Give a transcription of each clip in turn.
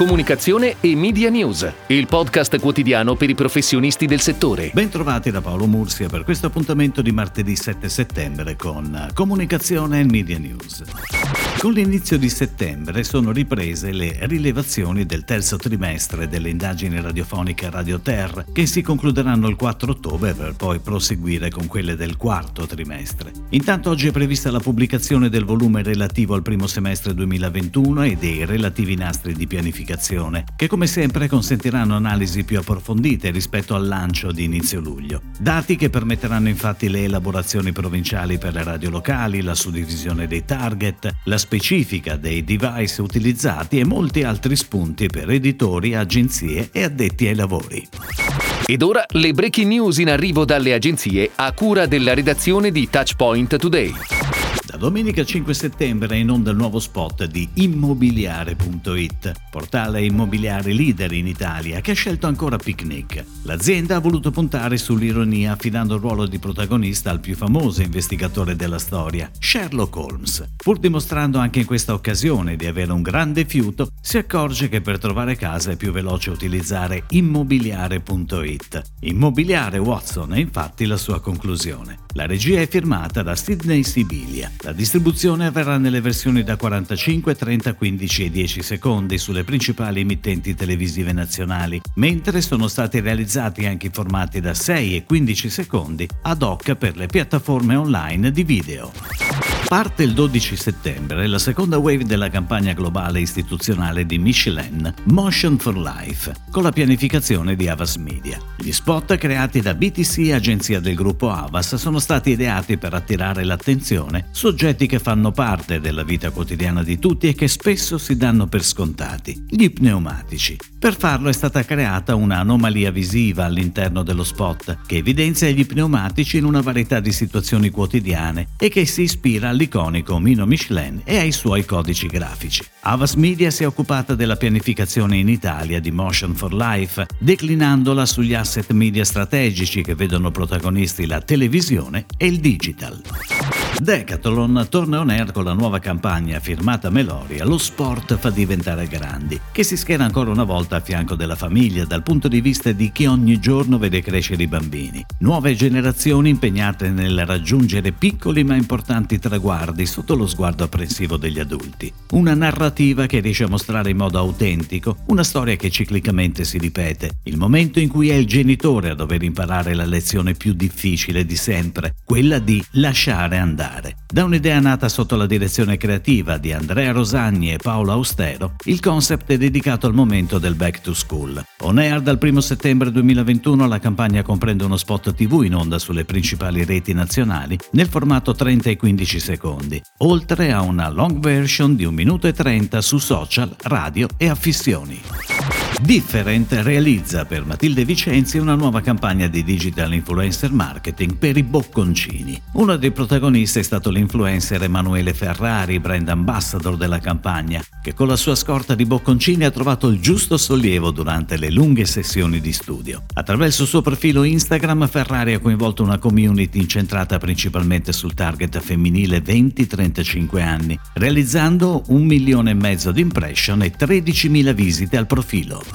Comunicazione e Media News, il podcast quotidiano per i professionisti del settore. Bentrovati da Paolo Mursia per questo appuntamento di martedì 7 settembre con Comunicazione e Media News. Con l'inizio di settembre sono riprese le rilevazioni del terzo trimestre delle indagini radiofoniche Radio Ter, che si concluderanno il 4 ottobre per poi proseguire con quelle del quarto trimestre. Intanto oggi è prevista la pubblicazione del volume relativo al primo semestre 2021 e dei relativi nastri di pianificazione, che come sempre consentiranno analisi più approfondite rispetto al lancio di inizio luglio. Dati che permetteranno infatti le elaborazioni provinciali per le radio locali, la suddivisione dei target, la specifica dei device utilizzati e molti altri spunti per editori, agenzie e addetti ai lavori. Ed ora le breaking news in arrivo dalle agenzie a cura della redazione di Touchpoint Today. Domenica 5 settembre è in onda il nuovo spot di Immobiliare.it, portale immobiliare leader in Italia che ha scelto ancora Picnic. L'azienda ha voluto puntare sull'ironia affidando il ruolo di protagonista al più famoso investigatore della storia, Sherlock Holmes. Pur dimostrando anche in questa occasione di avere un grande fiuto, si accorge che per trovare casa è più veloce utilizzare Immobiliare.it. Immobiliare Watson è infatti la sua conclusione. La regia è firmata da Sidney Sibilia. La distribuzione avverrà nelle versioni da 45, 30, 15 e 10 secondi sulle principali emittenti televisive nazionali, mentre sono stati realizzati anche i formati da 6 e 15 secondi ad hoc per le piattaforme online di video. Parte il 12 settembre la seconda wave della campagna globale istituzionale di Michelin, Motion for Life, con la pianificazione di Avas Media. Gli spot creati da BTC, agenzia del gruppo Avas, sono stati ideati per attirare l'attenzione su oggetti che fanno parte della vita quotidiana di tutti e che spesso si danno per scontati, gli pneumatici. Per farlo è stata creata un'anomalia visiva all'interno dello spot che evidenzia gli pneumatici in una varietà di situazioni quotidiane e che si ispira all'iconico omino Michelin e ai suoi codici grafici. Avas Media si è occupata della pianificazione in Italia di Motion for Life, declinandola sugli asset media strategici che vedono protagonisti la televisione e il digital. Decathlon torna on air con la nuova campagna firmata Meloria Lo sport fa diventare grandi, che si schiera ancora una volta a fianco della famiglia dal punto di vista di chi ogni giorno vede crescere i bambini. Nuove generazioni impegnate nel raggiungere piccoli ma importanti traguardi sotto lo sguardo apprensivo degli adulti. Una narrativa che riesce a mostrare in modo autentico una storia che ciclicamente si ripete, il momento in cui è il genitore a dover imparare la lezione più difficile di sempre, quella di lasciare andare particolare. Da un'idea nata sotto la direzione creativa di Andrea Rosagni e Paolo Austero, il concept è dedicato al momento del back to school. On air dal 1 settembre 2021 la campagna comprende uno spot TV in onda sulle principali reti nazionali nel formato 30 e 15 secondi, oltre a una long version di 1 minuto e 30 su social, radio e affissioni. Different realizza per Matilde Vicenzi una nuova campagna di digital influencer marketing per i bocconcini. Uno dei protagonisti è stato l'influencer Emanuele Ferrari, brand ambassador della campagna, che con la sua scorta di bocconcini ha trovato il giusto sollievo durante le lunghe sessioni di studio. Attraverso il suo profilo Instagram Ferrari ha coinvolto una community incentrata principalmente sul target femminile 20-35 anni, realizzando un milione e mezzo di impression e 13.000 visite al profilo.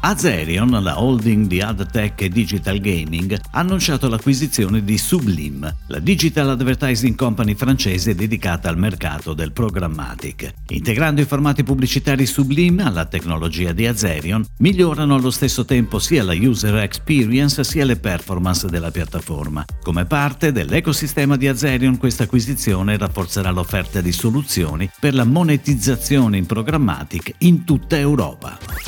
Azerion, la holding di AdTech e Digital Gaming, ha annunciato l'acquisizione di Sublime, la digital advertising company francese dedicata al mercato del programmatic. Integrando i formati pubblicitari Sublime alla tecnologia di Azerion, migliorano allo stesso tempo sia la user experience sia le performance della piattaforma. Come parte dell'ecosistema di Azerion, questa acquisizione rafforzerà l'offerta di soluzioni per la monetizzazione in programmatic in tutta Europa.